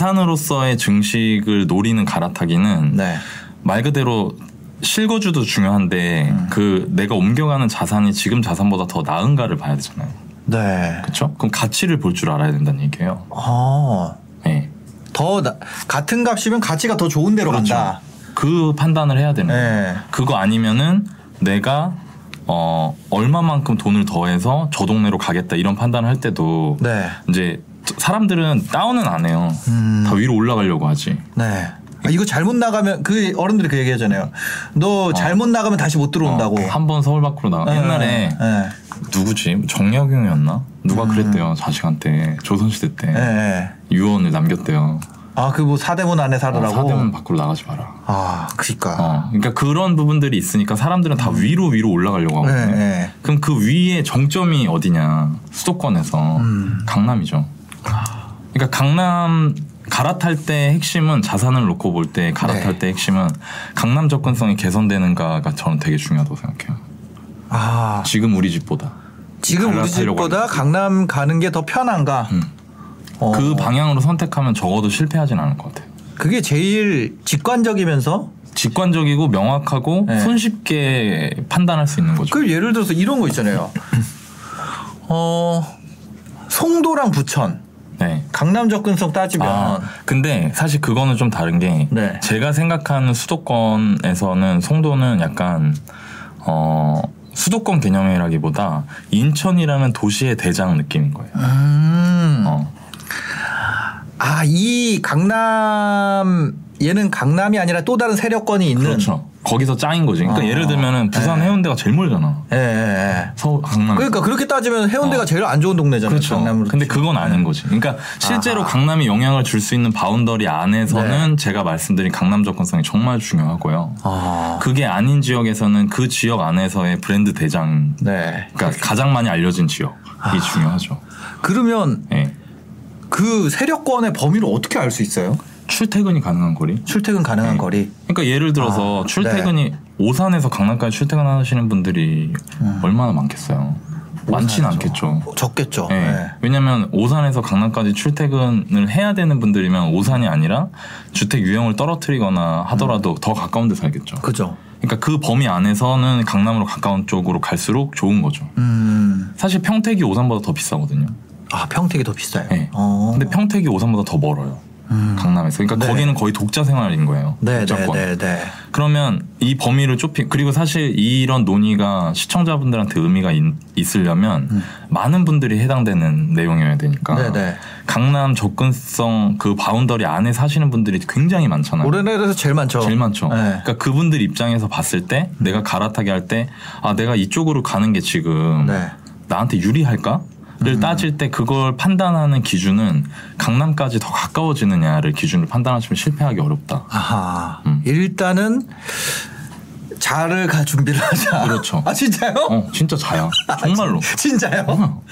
자산으로서의 증식을 노리는 갈아타기는 네. 말 그대로 실거주도 중요한데 음. 그 내가 옮겨가는 자산이 지금 자산보다 더 나은가를 봐야 되잖아요. 네. 그렇죠? 그럼 가치를 볼 줄 알아야 된다는 얘기예요. 어. 네. 더 나, 같은 값이면 가치가 더 좋은 데로 그렇죠. 간다. 그 판단을 해야 되는 거예요. 네. 그거 아니면은 내가 어 얼마만큼 돈을 더해서 저 동네로 가겠다 이런 판단을 할 때도 네. 이제 사람들은 다운은 안 해요. 음. 다 위로 올라가려고 하지. 네. 아, 이거 잘못 나가면 그 어른들이 그 얘기하잖아요. 너 잘못 나가면 다시 못 들어온다고. 어, 한번 서울 밖으로 나가. 네. 옛날에 네. 누구지? 정약용이었나? 누가 그랬대요 자식한테 조선시대 때 네. 네. 유언을 남겼대요. 아, 그 뭐 사대문 안에 살으라고. 사대문 밖으로 나가지 마라. 아, 그니까. 어, 그러니까 그런 부분들이 있으니까 사람들은 다 위로 위로 올라가려고 네, 하거든요. 네. 그럼 그 위에 정점이 어디냐? 수도권에서 음. 강남이죠. 그러니까 강남 갈아탈 때 핵심은 자산을 놓고 볼 때 갈아탈 네. 때 핵심은 강남 접근성이 개선되는가가 저는 되게 중요하다고 생각해요. 아, 지금 우리 집보다. 지금 우리 집보다 하는 강남 가는 게 더 편한가? 음. 어, 그 방향으로 선택하면 적어도 실패하진 않을 것 같아요. 그게 제일 직관적이면서 직관적이고 명확하고 네. 손쉽게 판단할 수 있는 거죠. 그 예를 들어서 이런 거 있잖아요. 어, 송도랑 부천 네. 강남 접근성 따지면 아, 근데 사실 그거는 좀 다른 게 네. 제가 생각하는 수도권에서는 송도는 약간 어 수도권 개념이라기보다 인천이라는 도시의 대장 느낌인 거예요. 음, 어. 아, 이 강남 얘는 강남이 아니라 또 다른 세력권이 있는 그렇죠. 거기서 짱인 거지. 그러니까 아, 예를 들면은 부산 네. 해운대가 제일 멀잖아. 예, 예, 예. 서울 강남. 그러니까 그렇게 따지면 해운대가 어. 제일 안 좋은 동네잖아요. 그렇죠. 강남으로 근데. 그건 아닌 거지. 그러니까 실제로 아하. 강남이 영향을 줄 수 있는 boundary 안에서는 네. 제가 말씀드린 강남 접근성이 정말 중요하고요. 아, 그게 아닌 지역에서는 그 지역 안에서의 브랜드 대장, 네. 그러니까 가장 많이 알려진 지역이 아. 중요하죠. 그러면 예. 그 세력권의 범위를 어떻게 알 수 있어요? 출퇴근이 가능한 거리. 출퇴근 가능한 네. 거리. 그러니까 예를 들어서 아, 출퇴근이 오산에서 강남까지 출퇴근하시는 분들이 얼마나 많겠어요. 많지는. 않겠죠. 어, 적겠죠. 예. 네. 왜냐하면 오산에서 강남까지 출퇴근을 해야 되는 분들이면 오산이 아니라 주택 유형을 떨어뜨리거나 하더라도 음. 더 가까운 데 살겠죠. 그죠. 그러니까 그 범위 안에서는 강남으로 가까운 쪽으로 갈수록 좋은 거죠. 음. 사실 평택이 오산보다 더 비싸거든요. 아, 평택이 더 비싸요. 네. 어. 근데 평택이 오산보다 더 멀어요. 음. 강남에서. 그러니까 네. 거기는 거의 독자 생활인 거예요. 네, 네, 독자권. 네, 네. 그러면 이 범위를 좁히 그리고 사실 이런 논의가 시청자분들한테 의미가 있, 으려면 많은 분들이 해당되는 내용이어야 되니까 음. 네, 네. 강남 접근성 그 boundary 안에 사시는 분들이 굉장히 많잖아요. 우리나라에서 제일 많죠. 제일 많죠. 네. 그러니까 그분들 입장에서 봤을 때 내가 갈아타게 할 때 아 내가 이쪽으로 가는 게 지금 네. 나한테 유리할까? 를 따질 때 그걸 판단하는 기준은 강남까지 더 가까워지느냐를 기준으로 판단하시면 실패하기 어렵다. 아하. 음. 일단은 자를 갈 준비를 하자. 그렇죠. 아 진짜요? 어, 진짜 자야. 정말로. 진짜요? 어.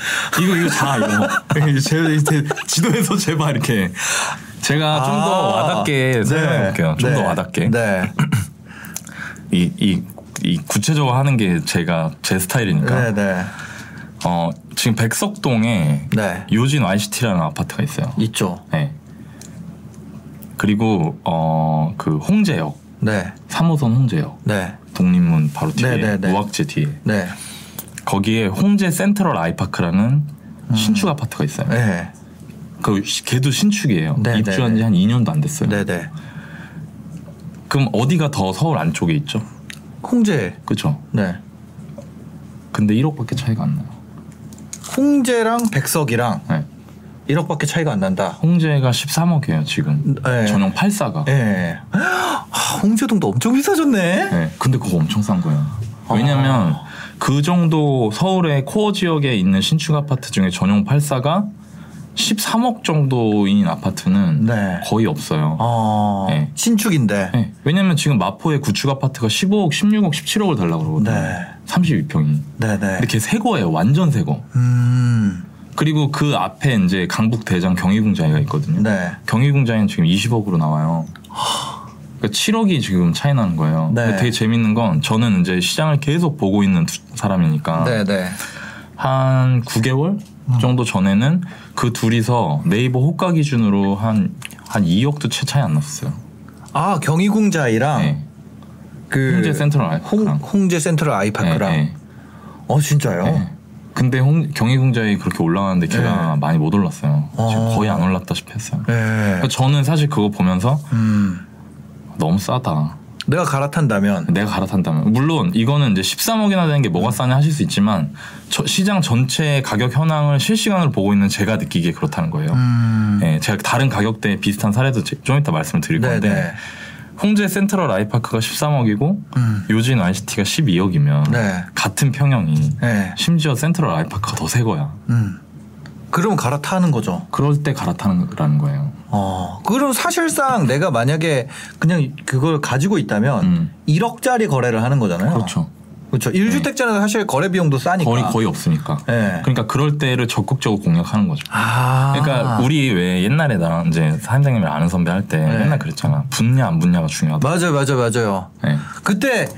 이거 이거 자 이거. 제, 제 지도에서 제발 이렇게 제가 좀더 아. 와닿게 설명해 볼게요. 좀더 네. 와닿게. 네. 이, 이, 이 구체적으로 하는 게 제가 제 스타일이니까. 네, 네. 어, 지금 백석동에 네. 요진 YCT라는 아파트가 있어요. 있죠. 네. 그리고 어, 그 홍제역, 네. 3호선 홍제역, 네. 독립문 바로 뒤에, 네, 네, 네. 무학재 뒤에. 네. 거기에 홍제 센트럴 아이파크라는 신축 아파트가 있어요. 음. 네. 그 시- 걔도 신축이에요. 네, 입주한 네, 지한 2년도 안 됐어요. 네, 네. 그럼 어디가 더 서울 안쪽에 있죠? 홍제. 그렇죠. 네. 근데 1억밖에 차이가 안 나요. 홍제랑 백석이랑 네. 1억밖에 차이가 안 난다. 홍제가 13억이에요 지금. 네. 전용 84가. 예. 아, 홍제동도 엄청 비싸졌네. 네. 근데 그거 엄청 싼 거예요. 왜냐면 그 정도 서울의 코어 지역에 있는 신축 아파트 중에 전용 84가 13억 정도인 아파트는 네. 거의 없어요. 어, 네. 신축인데. 네. 왜냐면 지금 마포의 구축 아파트가 15억, 16억, 17억을 달라고 그러거든요. 네. 32평이. 네네. 근데 걔 새 거예요. 완전 새 거. 음, 그리고 그 앞에 이제 강북 대장 경희궁자이가 있거든요. 네. 경희궁자이는 지금 20억으로 나와요. 그러니까 7억이 지금 차이 나는 거예요. 네. 근데 되게 재밌는 건 저는 이제 시장을 계속 보고 있는 두- 사람이니까 네네. 한 9개월 음. 정도 전에는 그 둘이서 네이버 호가 기준으로 한, 한 2억도 채 차이 안 났어요. 아, 경희궁자이랑 네. 그 홍제 센트럴 홍, 아이파크랑. 홍 제 센트럴 아이파크랑. 네, 네. 어, 진짜요? 네. 근데 홍, 경희궁자이 그렇게 올라가는데 걔가 네. 많이 못 올랐어요. 지금 어. 거의 안 올랐다시피 했어요. 네. 그러니까 저는 사실 그거 보면서 음, 너무 싸다. 내가 갈아탄다면. 내가 갈아탄다면 물론 이거는 이제 13억이나 되는 게 뭐가 싸냐 하실 수 있지만 저 시장 전체 가격 현황을 실시간으로 보고 있는 제가 느끼기에 그렇다는 거예요. 음, 예, 제가 다른 가격대 비슷한 사례도 제- 좀 이따 말씀을 드릴 건데 네네. 홍제 센트럴 아이파크가 13억이고 음. 요진 ICT가 12억이면 네. 같은 평형이 네. 심지어 센트럴 아이파크가 더 새 거야. 음. 그럼 갈아타는 거죠. 그럴 때 갈아타는 거라는 거예요. 어, 그럼 사실상 내가 만약에 그냥 그걸 가지고 있다면 음. 1억짜리 거래를 하는 거잖아요. 그렇죠. 그렇죠. 1주택자는 사실 거래 비용도 싸니까. 거의 거의 없으니까. 네. 그러니까 그럴 때를 적극적으로 공략하는 거죠. 아. 그러니까 우리 왜 옛날에 나랑 이제 사장님을 아는 선배 할때 네. 맨날 그랬잖아. 붙냐 안 붙냐가 중요하다. 맞아요, 맞아요, 맞아요. 네. 그때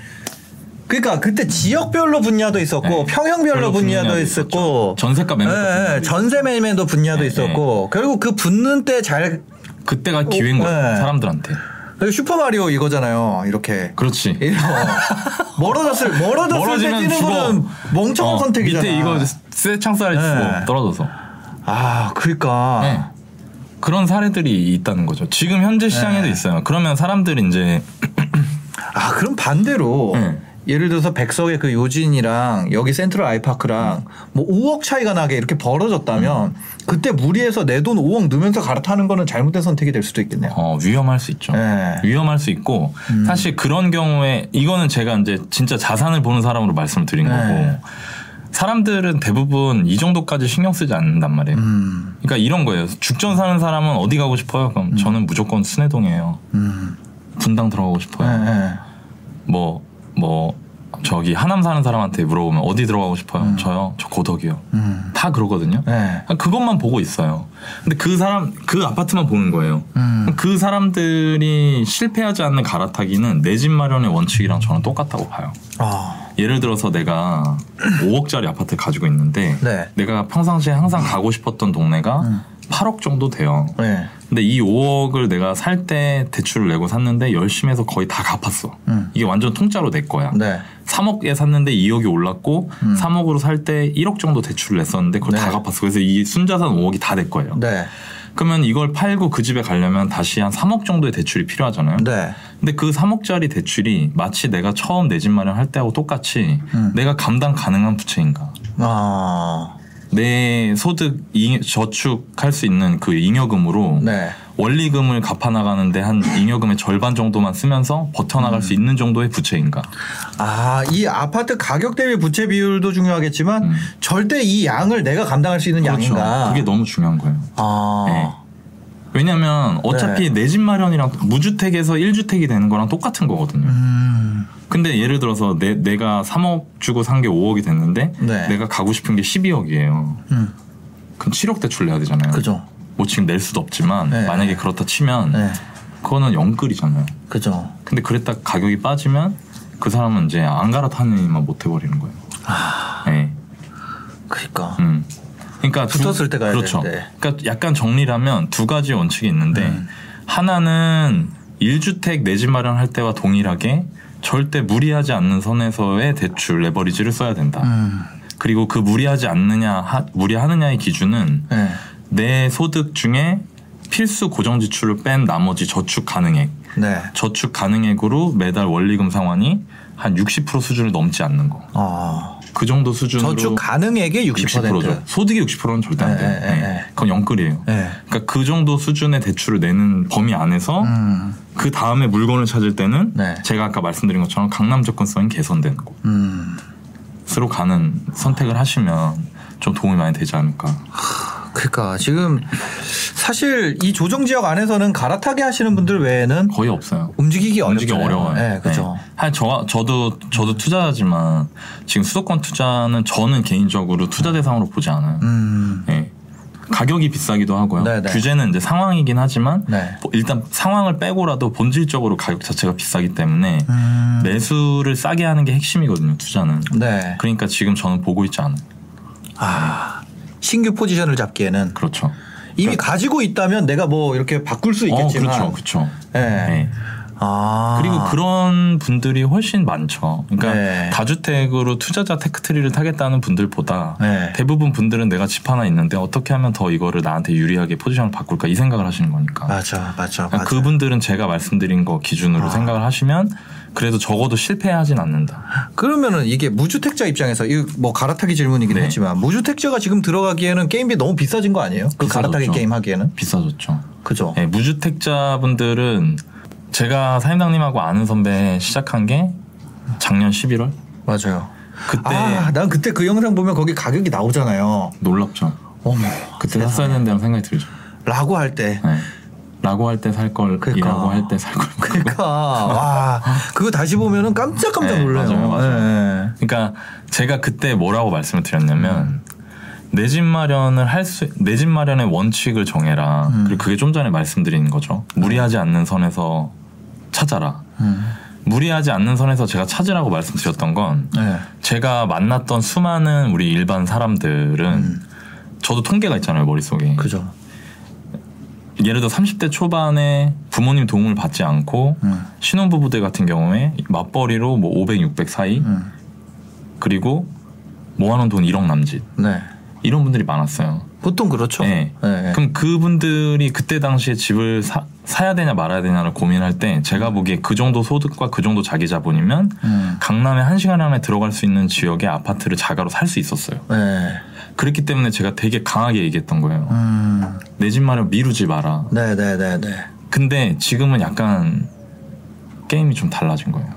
그러니까 그때 지역별로 분야도 있었고 네. 평형별로 별로 분야도 분야도 있었고. 전세가 매매도 예, 예, 분야도 전세 매매도 분야도 네, 있었고 결국 그 붙는 때 잘 그때가 기회인 어, 거야 네. 사람들한테. 슈퍼 마리오 이거잖아요. 이렇게 그렇지. 멀어졌을 멀어졌을 때 멀어지면 뛰는 죽어. 거는 멍청한 어, 선택이잖아. 밑에 이거 쇠 창살에 네. 죽어 떨어져서. 아, 그러니까 네. 그런 사례들이 있다는 거죠. 지금 현재 시장에도 네. 있어요. 그러면 사람들이 이제 아 그럼 반대로 네. 예를 들어서 백석의 그 요진이랑 여기 센트럴 아이파크랑 뭐 5억 차이가 나게 이렇게 벌어졌다면 그때 무리해서 내 돈 5억 넣으면서 갈아타는 거는 잘못된 선택이 될 수도 있겠네요. 어, 위험할 수 있죠. 네. 위험할 수 있고 음. 사실 그런 경우에 이거는 제가 이제 진짜 자산을 보는 사람으로 말씀을 드린 네. 거고 사람들은 대부분 이 정도까지 신경 쓰지 않는단 말이에요. 음, 그러니까 이런 거예요. 죽전 사는 사람은 어디 가고 싶어요? 그럼 저는 무조건 순회동이에요. 음, 분당 들어가고 네, 싶어요. 네. 뭐, 뭐, 저기 하남 사는 사람한테 물어보면 어디 들어가고 싶어요? 저요? 저 고덕이요. 음, 다 그러거든요. 네. 그것만 보고 있어요. 근데 그 사람, 그 아파트만 보는 거예요. 음. 그 사람들이 실패하지 않는 갈아타기는 내 집 마련의 원칙이랑 저는 똑같다고 봐요. 아, 예를 들어서 내가 5억짜리 아파트 가지고 있는데 네. 내가 평상시에 항상 가고 싶었던 동네가 음. 8억 정도 돼요. 네. 근데 이 5억을 내가 살 때 대출을 내고 샀는데 열심히 해서 거의 다 갚았어. 음. 이게 완전 통짜로 내 거야. 네. 3억에 샀는데 2억이 올랐고 3억으로 살 때 1억 정도 대출을 냈었는데 그걸 네. 다 갚았어. 그래서 이 순자산 5억이 다 내 거예요. 네. 그러면 이걸 팔고 그 집에 가려면 다시 한 3억 정도의 대출이 필요하잖아요. 네. 근데 그 3억짜리 대출이 마치 내가 처음 내 집 마련할 때하고 똑같이 음. 내가 감당 가능한 부채인가. 아, 내 소득 잉- 저축할 수 있는 그 잉여금으로 네. 원리금을 갚아 나가는데 한 잉여금의 절반 정도만 쓰면서 버텨 나갈 음. 수 있는 정도의 부채인가. 아, 이 아파트 가격 대비 부채 비율도 중요하겠지만 음. 절대 이 양을 내가 감당할 수 있는 양인가. 그게 너무 중요한 거예요. 아, 네. 왜냐면 어차피 내집 마련이랑 무주택에서 1주택이 되는 거랑 똑같은 거거든요. 음, 근데 예를 들어서 내, 내가 3억 주고 산 게 5억이 됐는데 네. 내가 가고 싶은 게 12억이에요. 음, 그럼 7억 대출 내야 되잖아요. 그죠. 뭐 지금 낼 수도 없지만 네. 만약에 그렇다 치면 네, 그거는 영끌이잖아요. 그죠. 근데 그랬다 가격이 빠지면 그 사람은 이제 안 갈아타니만 못 해버리는 거예요. 네. 그러니까. 음. 그러니까 두- 붙었을 때 가야 그렇죠. 되는데. 그러니까 약간 정리라면 두 가지 원칙이 있는데 음. 하나는 1주택 내 집 마련할 때와 동일하게 절대 무리하지 않는 선에서의 대출 레버리지를 써야 된다. 음, 그리고 그 무리하지 않느냐 하- 무리하느냐의 기준은 네. 내 소득 중에 필수 고정 지출을 뺀 나머지 저축 가능액 네. 저축 가능액으로 매달 원리금 상환이 한 60% 수준을 넘지 않는 거. 아, 그 정도 수준으로 저축 가능액의 60%. 60%죠. 소득이 60%는 절대 안 네, 돼요. 네, 네. 네. 그건 영끌이에요. 네. 그러니까 그 정도 수준의 대출을 내는 범위 안에서 음, 그 다음에 물건을 찾을 때는 네. 제가 아까 말씀드린 것처럼 강남 접근성이 음. 곳으로 가는 선택을 하시면 좀 도움이 많이 되지 않을까. 그러니까 지금 사실 이 조정 지역 안에서는 갈아타게 하시는 분들 외에는 거의 없어요. 움직이기 어렵잖아요. 어려워요. 네, 그죠. 네. 저 저도 저도 투자자지만 지금 수도권 투자는 저는 개인적으로 투자 대상으로 보지 않아요. 음. 네. 가격이 비싸기도 하고요. 네네. 규제는 이제 상황이긴 하지만 네. 뭐 일단 상황을 빼고라도 본질적으로 가격 자체가 비싸기 때문에 음. 매수를 싸게 하는 게 핵심이거든요. 투자는. 네. 그러니까 지금 저는 보고 있지 않아요. 아 신규 포지션을 잡기에는 그렇죠. 이미 가지고 있다면 내가 뭐 이렇게 바꿀 수 어, 있겠지만. 그렇죠, 그렇죠. 네. 네. 아 그리고 그런 분들이 훨씬 많죠. 그러니까 네. 다주택으로 투자자 tech tree를 타겠다는 분들보다 네. 대부분 분들은 내가 집 하나 있는데 어떻게 하면 더 이거를 나한테 유리하게 포지션을 바꿀까 이 생각을 하시는 거니까. 맞아, 맞아, 그러니까 맞아. 그분들은 제가 말씀드린 거 기준으로 아. 생각을 하시면 그래도 적어도 실패하진 않는다. 그러면은 이게 무주택자 입장에서 이뭐 갈아타기 질문이긴 네. 했지만 무주택자가 지금 들어가기에는 게임비 너무 비싸진 거 아니에요? 그 비싸졌죠. 갈아타기 게임 하기에는 비싸졌죠. 그죠? 네, 무주택자분들은 제가 사임당님하고 아는 선배 시작한 게 작년 11월 맞아요. 그때 아, 난 그때 그 영상 보면 거기 가격이 나오잖아요. 놀랍죠. 어머, 그때 샀어야 된다는 생각이 들죠. 라고 할 때. 네. 라고 할 때 살 걸, 그러니까. 이라고 할 때 살 걸. 그러니까 와 그거 다시 보면은 깜짝깜짝 네, 놀라요. 맞아요, 맞아요. 네. 그러니까 제가 그때 뭐라고 말씀을 드렸냐면 내 집 마련을 할 수, 내 집 마련의 원칙을 정해라. 음. 그리고 그게 좀 전에 말씀드린 거죠. 무리하지 않는 선에서 찾아라. 음. 무리하지 않는 선에서 제가 찾으라고 말씀드렸던 건 네. 제가 만났던 수많은 우리 일반 사람들은 저도 통계가 있잖아요, 머릿속에. 음. 그죠. 예를 들어 30대 초반에 부모님 도움을 받지 않고 음. 신혼부부들 같은 경우에 맞벌이로 뭐 500, 600 사이 음. 그리고 모아놓은 돈 1억 남짓 네. 이런 분들이 많았어요. 보통 그렇죠. 네. 네. 그럼 그분들이 그때 당시에 집을 사, 사야 되냐 말아야 되냐를 고민할 때 제가 보기에 그 정도 소득과 그 정도 자기 자본이면 음. 강남에 한 시간 안에 들어갈 수 있는 지역의 아파트를 자가로 살 수 있었어요. 네. 그렇기 때문에 제가 되게 강하게 얘기했던 거예요. 음. 내 집 마련 미루지 마라. 네, 네, 네, 네. 근데 지금은 약간 게임이 좀 달라진 거예요.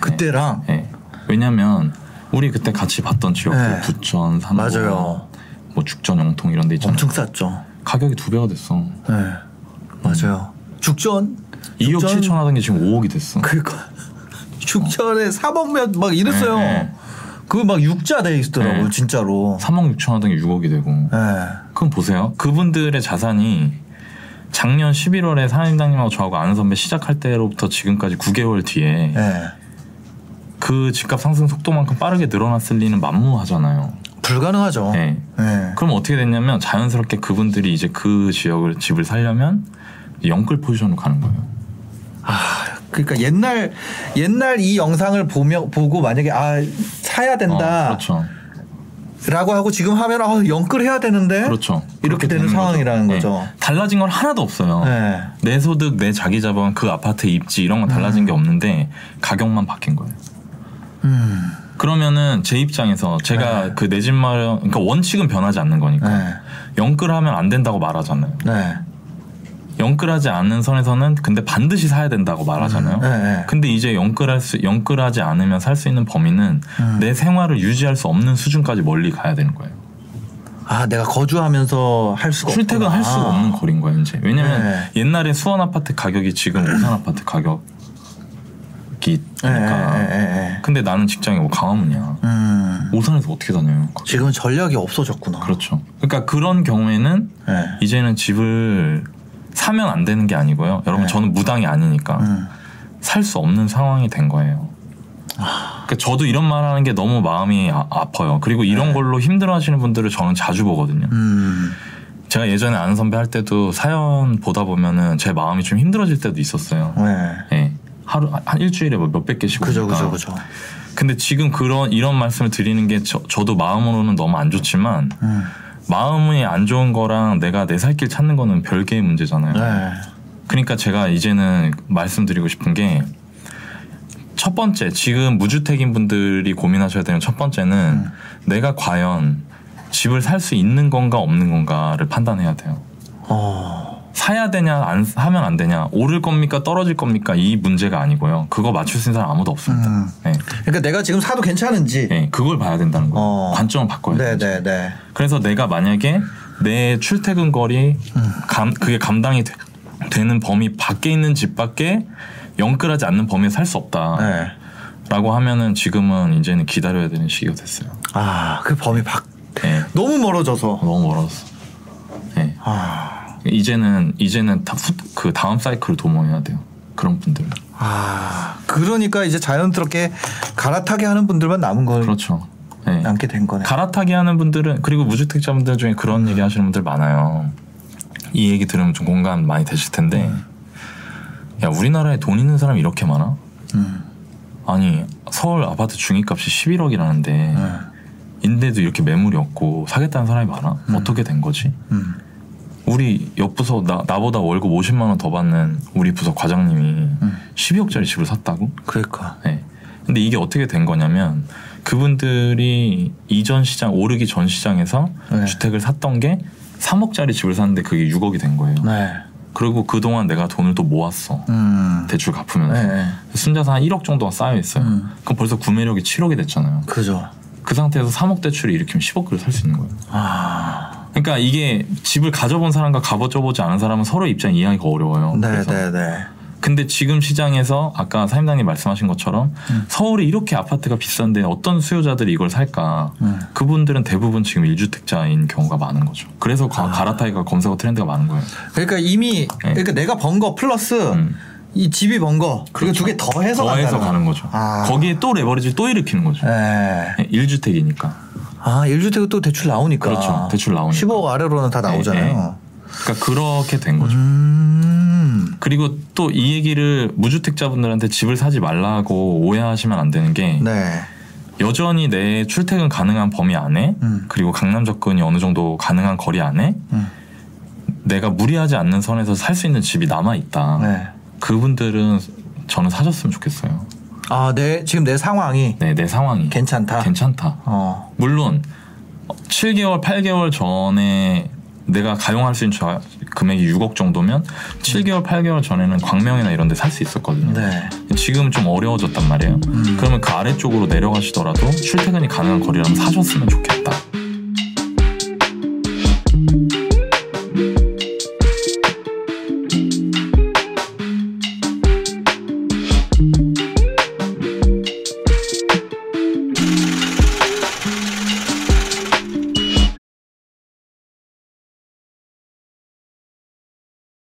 그때랑 예. 왜냐면 우리 그때 같이 봤던 지역들 네. 부천, 산호, 맞아요. 뭐 죽전, 영통 이런 데 있잖아요. 엄청 쌌죠. 가격이 두 배가 됐어. 네. 맞아요. 죽전 2억 죽전? 7천 하던 게 지금 5억이 됐어. 그니까 죽전에 3억 몇막 이랬어요. 네, 네. 그거 막 육자 돼 있더라고요, 네. 진짜로. 3억 6천 하던 게 6억이 되고. 네. 그럼 보세요. 그분들의 자산이 작년 11월에 사장님하고 저하고 아는 선배 시작할 때로부터 지금까지 9개월 뒤에 네. 그 집값 상승 속도만큼 빠르게 늘어났을 리는 만무하잖아요. 불가능하죠. 네. 네. 그럼 어떻게 됐냐면 자연스럽게 그분들이 이제 그 지역을 집을 살려면 영끌 포지션으로 가는 거예요. 아, 그러니까 옛날 옛날 이 영상을 보며 보고 만약에 아 사야 어, 된다라고 그렇죠. 하고 지금 하면 아 영끌 해야 되는데 그렇죠. 이렇게 되는 되는 상황이라는 거죠. 거죠. 네. 달라진 건 하나도 없어요. 네. 내 소득, 내 자기 자본, 그 아파트 입지 이런 건 달라진 게 없는데 가격만 바뀐 거예요. 음. 그러면은 제 입장에서 제가 네. 그내 집 마련, 그러니까 원칙은 변하지 않는 거니까 네. 영끌하면 안 된다고 말하잖아요. 네. 영끌하지 않는 선에서는 근데 반드시 사야 된다고 말하잖아요. 네, 네. 근데 이제 영끌할 수 영끌하지 않으면 살 수 있는 범위는 음. 내 생활을 유지할 수 없는 수준까지 멀리 가야 되는 거예요. 아 내가 거주하면서 할 수가 출퇴근. 할 수가 없는 거리인 거예요, 이제. 왜냐면 네. 옛날에 수원 아파트 가격이 지금 오산 아파트 예, 되니까. 예, 예, 예. 근데 나는 직장이 뭐 강화문이야. 음. 오산에서 어떻게 다녀요? 지금 전략이 없어졌구나. 그렇죠. 그러니까 그런 경우에는 네. 이제는 집을 사면 안 되는 게 아니고요. 여러분 네. 저는 무당이 아니니까 음. 살수 없는 상황이 된 거예요. 그러니까 저도 이런 말 하는 게 너무 마음이 아, 아파요. 그리고 이런 네. 걸로 힘들어 하시는 분들을 저는 자주 보거든요. 음. 제가 예전에 아는 선배 할 때도 사연 보다 보면은 제 마음이 좀 힘들어질 때도 있었어요. 네. 예. 하루, 한 일주일에 뭐 몇백 개씩 그죠. 그죠, 그죠. 근데 지금 그런, 이런 말씀을 드리는 게 저, 저도 마음으로는 너무 안 좋지만 음. 마음이 안 좋은 거랑 내가 내 살 길 찾는 거는 별개의 문제잖아요. 네. 그러니까 제가 이제는 말씀드리고 싶은 게 첫 번째 지금 무주택인 분들이 고민하셔야 되는 첫 번째는 음. 내가 과연 집을 살 수 있는 건가 없는 건가를 판단해야 돼요. 어. 사야 되냐 안 하면 안 되냐 오를 겁니까 떨어질 겁니까 이 문제가 아니고요. 그거 맞출 수 있는 사람 아무도 없습니다. 음. 네. 그러니까 내가 지금 사도 괜찮은지. 네, 그걸 봐야 된다는 거예요. 어. 관점을 바꿔야 돼요. 네, 네, 네. 그래서 내가 만약에 내 출퇴근 거리 감 그게 감당이 되, 는 범위 밖에 있는 집밖에 영끌하지 않는 범위에 살 수 없다. 네. 라고 하면은 지금은 이제는 기다려야 되는 시기가 됐어요. 아, 그 범위 밖. 네. 너무 멀어져서. 너무 멀었어. 네. 아, 이제는 이제는 다, 후- 그 다음 사이클을 도모해야 돼요. 그런 분들은. 아, 그러니까 이제 자연스럽게 갈아타게 하는 분들만 남은 거 그렇죠. 네. 남게 된 거네. 갈아타기 하는 분들은 그리고 무주택자분들 중에 그런 얘기 하시는 분들 많아요. 이 얘기 들으면 좀 공감 많이 되실 텐데, 야 우리나라에 돈 있는 사람이 이렇게 많아? 음. 아니 서울 아파트 중위값이 11억이라는데 네. 인데도 이렇게 매물이 없고 사겠다는 사람이 많아? 어떻게 된 거지? 음. 우리 옆 부서 나, 나보다 월급 50만 원 더 받는 우리 부서 과장님이 음. 12억짜리 집을 샀다고? 그러니까. 네. 근데 이게 어떻게 된 거냐면 그분들이 이전 시장 오르기 전 시장에서 네. 주택을 샀던 게 3억짜리 집을 샀는데 그게 6억이 된 거예요. 네. 그리고 그동안 내가 돈을 또 모았어. 음. 대출 갚으면서. 네, 네. 순자산 한 1억 정도가 쌓여 있어요. 음. 그럼 벌써 구매력이 7억이 됐잖아요. 그죠. 그 상태에서 3억 대출을 일으키면 10억을 살 수 있는 거예요. 아. 그러니까 이게 집을 가져본 사람과 가져보지 않은 사람은 서로 입장 이해하기가 어려워요. 네, 그래서 네, 네. 근데 지금 시장에서 아까 사임당님 말씀하신 것처럼 음. 서울이 이렇게 아파트가 비싼데 어떤 수요자들이 이걸 살까? 음. 그분들은 대부분 지금 1주택자인 경우가 많은 거죠. 그래서 아. 가- 갈아타기가 검색어 트렌드가 많은 거예요. 그러니까 이미 그러니까 내가 번 거 플러스 음. 이 집이 번 거. 그리고 두 개 더 해서 더해서 간다는 가는 거죠. 아. 거기에 또 레버리지를 또 일으키는 거죠. 네. 1주택이니까. 아, 1주택은 또 대출 나오니까. 그렇죠. 대출 나오니까. 15억 아래로는 다 나오잖아요. 그러니까 그렇게 된 거죠. 음. 그리고 또 이 얘기를 무주택자분들한테 집을 사지 말라고 오해하시면 안 되는 게 네. 여전히 내 출퇴근 가능한 범위 안에 음. 그리고 강남 접근이 어느 정도 가능한 거리 안에 음. 내가 무리하지 않는 선에서 살 수 있는 집이 남아 있다. 네. 그분들은 저는 사셨으면 좋겠어요. 아, 내 지금 내 상황이 네, 내 상황이 괜찮다. 괜찮다. 어. 물론 7개월, 8개월 전에 내가 가용할 수 있는 자- 금액이 6억 정도면 7개월, 8개월 전에는 광명이나 이런 데 살 수 있었거든요. 네. 지금은 좀 어려워졌단 말이에요. 그러면 그 아래쪽으로 내려가시더라도 출퇴근이 가능한 거리라면 사셨으면 좋겠다.